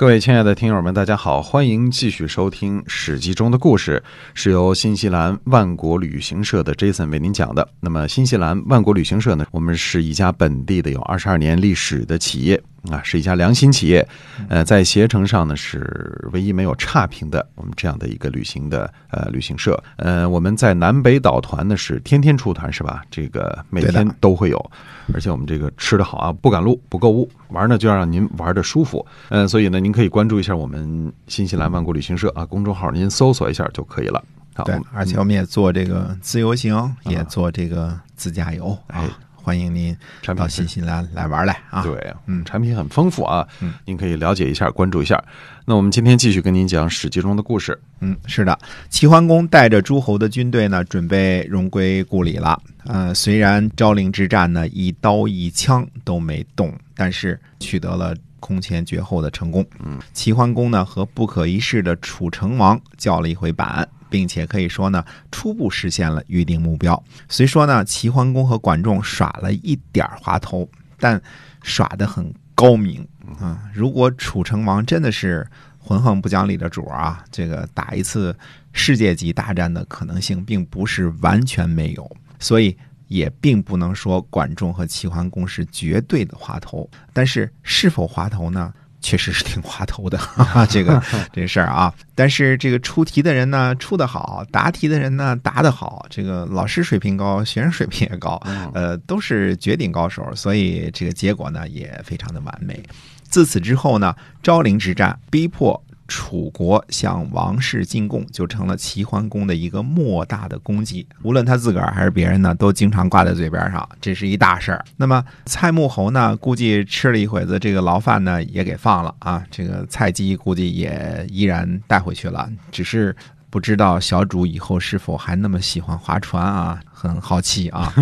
各位亲爱的听友们，大家好，欢迎继续收听《史记》中的故事，是由新西兰万国旅行社的 Jason 为您讲的。那么，新西兰万国旅行社呢，我们是一家本地的有二十二年历史的企业啊，是一家良心企业。呃，在携程上呢是唯一没有差评的我们这样的一个旅行的呃旅行社。呃，我们在南北岛团呢是天天出团是吧？这个每天都会有，而且我们这个吃的好啊，不赶路不购物，玩呢就要让您玩的舒服。嗯，所以呢，您可以关注一下我们新西兰万国旅行社啊公众号，您搜索一下就可以了。好，对，而且我们也做这个自由行，也做这个自驾游哎啊，欢迎您到新西兰来玩来啊。对，嗯产品很丰富啊，嗯，您可以了解一下，关注一下。那我们今天继续跟您讲《史记》中的故事。嗯，是的，齐桓公带着诸侯的军队呢，准备荣归故里了。呃，虽然昭陵之战呢，一刀一枪都没动，但是取得了空前绝后的成功。嗯，齐桓公呢和不可一世的楚成王叫了一回板，并且可以说呢，初步实现了预定目标。虽说呢，齐桓公和管仲耍了一点儿滑头，但耍得很高明啊。如果楚成王真的是浑横不讲理的主儿啊，这个打一次世界级大战的可能性并不是完全没有，所以也并不能说管仲和齐桓公是绝对的滑头。但是是否滑头呢？确实是挺滑头的，哈哈，这个这个事儿啊。但是这个出题的人呢出得好，答题的人呢答得好，这个老师水平高，学生水平也高，呃，都是绝顶高手，所以这个结果呢也非常的完美。自此之后呢，昭陵之战逼迫楚国向王室进贡，就成了齐桓公的一个莫大的功绩。无论他自个儿还是别人呢，都经常挂在嘴边上，这是一大事儿。那么蔡穆侯呢，估计吃了一会子这个牢饭呢，也给放了啊。这个菜鸡估计也依然带回去了，只是。不知道小主以后是否还那么喜欢划船啊？很好奇啊！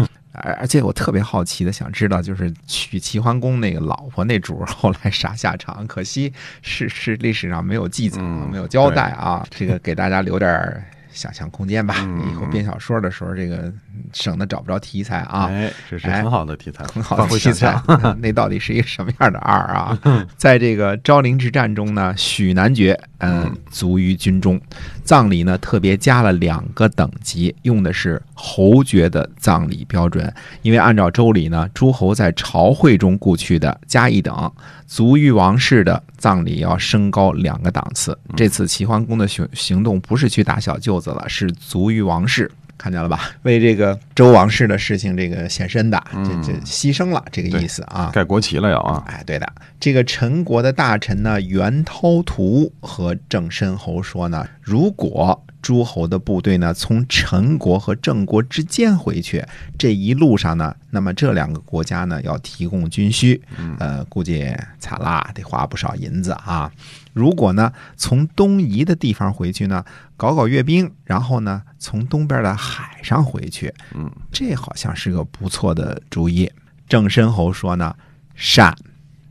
而而且我特别好奇的想知道，就是娶齐桓公那个老婆那主儿后来啥下场？可惜是是历史上没有记载，嗯没有交代啊。这个给大家留点儿想象空间吧。嗯以后编小说的时候，这个省得找不着题材啊。哎，这是哎很好的题材，很好的题材。那到底是一个什么样的二啊？在这个昭陵之战中呢，许男爵嗯嗯卒于军中，葬礼呢特别加了两个等级，用的是侯爵的葬礼标准，因为按照周礼呢，诸侯在朝会中故去的加一等，卒于王室的葬礼要升高两个档次。这次齐桓公的行行动不是去打小舅子了，是卒于王室。看见了吧？为这个周王室的事情这个献身的，这这牺牲了，这个意思啊。盖国旗了要啊，哎，对的，这个陈国的大臣呢，袁涛图和郑申侯说呢，如果诸侯的部队呢从陈国和郑国之间回去，这一路上呢，那么这两个国家呢要提供军需，呃，估计惨啦，得花不少银子啊。如果呢从东夷的地方回去呢，搞搞阅兵，然后呢从东边的海上回去，嗯，这好像是个不错的主意。郑申侯说呢，善。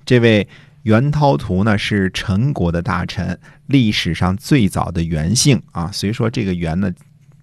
这位袁涛图呢是陈国的大臣，历史上最早的袁姓啊。虽说这个袁呢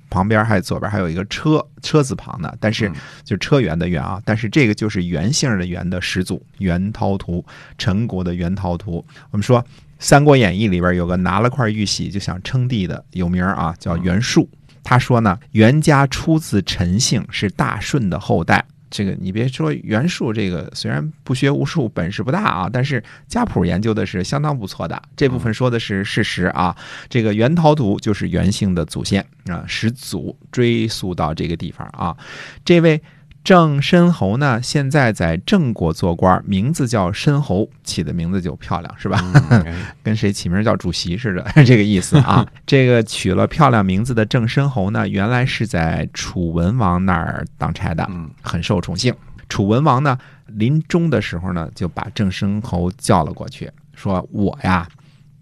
旁边还左边还有一个车车字旁的，但是嗯就车辕的辕啊，但是这个就是袁姓的袁的始祖袁涛图，陈国的袁涛图。我们说《三国演义》里边有个拿了块玉玺就想称帝的有名啊，叫袁术。他说呢，袁家出自陈姓，是大顺的后代。这个你别说袁术，这个虽然不学无术，本事不大啊，但是家谱研究的是相当不错的。这部分说的是事实啊。这个袁陶图就是袁姓的祖先啊，始祖追溯到这个地方啊。这位郑申侯呢，现在在郑国做官，名字叫申侯，起的名字就漂亮，是吧？跟谁起名叫主席似的，这个意思啊。这个取了漂亮名字的郑申侯呢，原来是在楚文王那儿当差的，嗯很受宠幸。楚文王呢，临终的时候呢，就把郑申侯叫了过去，说：“我呀，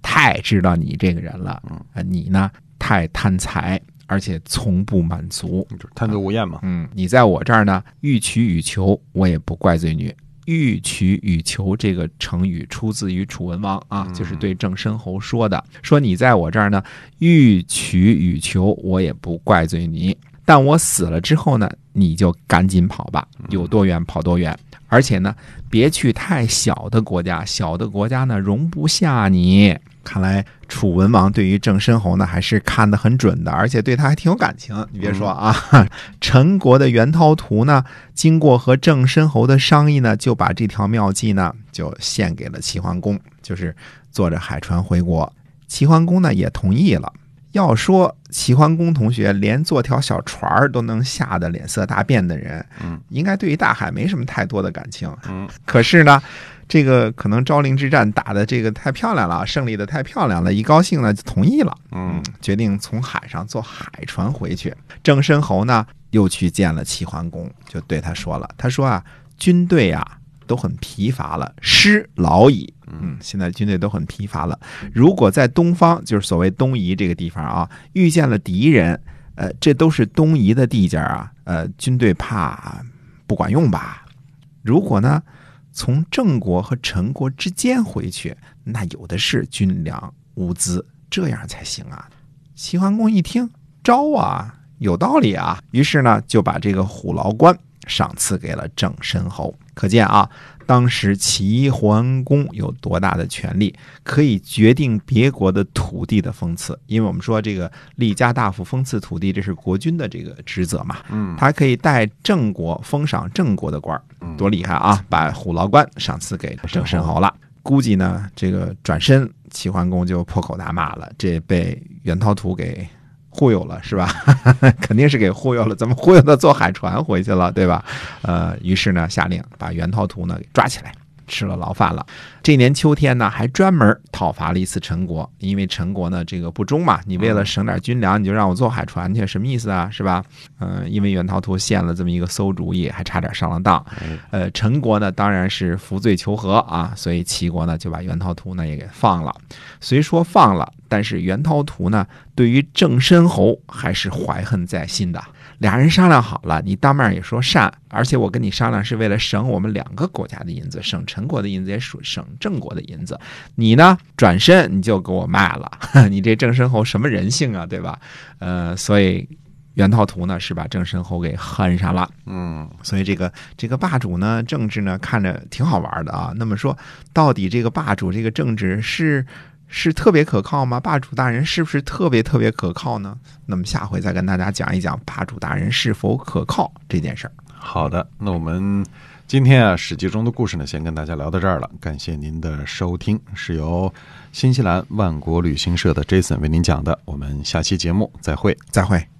太知道你这个人了，你呢太贪财，而且从不满足。就是贪得无厌嘛。嗯，你在我这儿呢，欲取与求，我也不怪罪你。欲取与求这个成语出自于楚文王啊，就是对郑申侯说的，说你在我这儿呢欲取与求，我也不怪罪你，但我死了之后呢，你就赶紧跑吧，有多远跑多远，而且呢，别去太小的国家，小的国家呢容不下你。看来楚文王对于郑申侯呢还是看得很准的，而且对他还挺有感情。你别说啊，陈国的袁涛图呢，经过和郑申侯的商议呢，就把这条妙计呢就献给了齐桓公，就是坐着海船回国。齐桓公呢也同意了。要说齐桓公同学连坐条小船儿都能吓得脸色大变的人，嗯，应该对于大海没什么太多的感情。嗯，可是呢，这个可能昭陵之战打的这个太漂亮了，胜利的太漂亮了，一高兴呢就同意了。嗯，决定从海上坐海船回去。郑申侯呢又去见了齐桓公，就对他说了：“他说啊，军队啊都很疲乏了，师老矣。嗯，现在军队都很疲乏了。如果在东方，就是所谓东夷这个地方啊，遇见了敌人，呃，这都是东夷的地界啊，呃，军队怕不管用吧？如果呢，从郑国和陈国之间回去，那有的是军粮物资，这样才行啊。齐桓公一听，招啊，有道理啊，于是呢，就把这个虎牢关赏赐给了郑申侯。可见啊，当时齐桓公有多大的权力，可以决定别国的土地的封赐。因为我们说这个立家大夫封赐土地，这是国君的这个职责嘛。嗯，他可以代郑国封赏郑国的官儿，多厉害啊！把虎牢关赏赐给郑申侯了。估计呢，这个转身齐桓公就破口大骂了，这被袁涛图给忽悠了是吧？肯定是给忽悠了，怎么忽悠的坐海船回去了，对吧？呃，于是呢，下令把袁涛图呢给抓起来。吃了牢饭了。这年秋天呢，还专门讨伐了一次陈国，因为陈国呢这个不忠嘛，你为了省点军粮，你就让我坐海船去，什么意思啊？是吧？嗯、因为袁涛图献了这么一个馊主意，还差点上了当。呃，陈国呢当然是服罪求和啊，所以齐国呢就把袁涛图呢也给放了。虽说放了，但是袁涛图呢对于郑申侯还是怀恨在心的。俩人商量好了，你当面也说善，而且我跟你商量是为了省我们两个国家的银子，省陈国的银子，也省省郑国的银子。你呢，转身你就给我卖了，你这郑申侯什么人性啊，对吧？呃，所以袁涛图呢是把郑申侯给恨上了。嗯，所以这个这个霸主呢，政治呢看着挺好玩的啊。那么说，到底这个霸主这个政治是是特别可靠吗？霸主大人是不是特别特别可靠呢？那么下回再跟大家讲一讲霸主大人是否可靠这件事儿。好的，那我们今天啊《史记》中的故事呢，先跟大家聊到这儿了。感谢您的收听，是由新西兰万国旅行社的 Jason 为您讲的。我们下期节目再会。再会。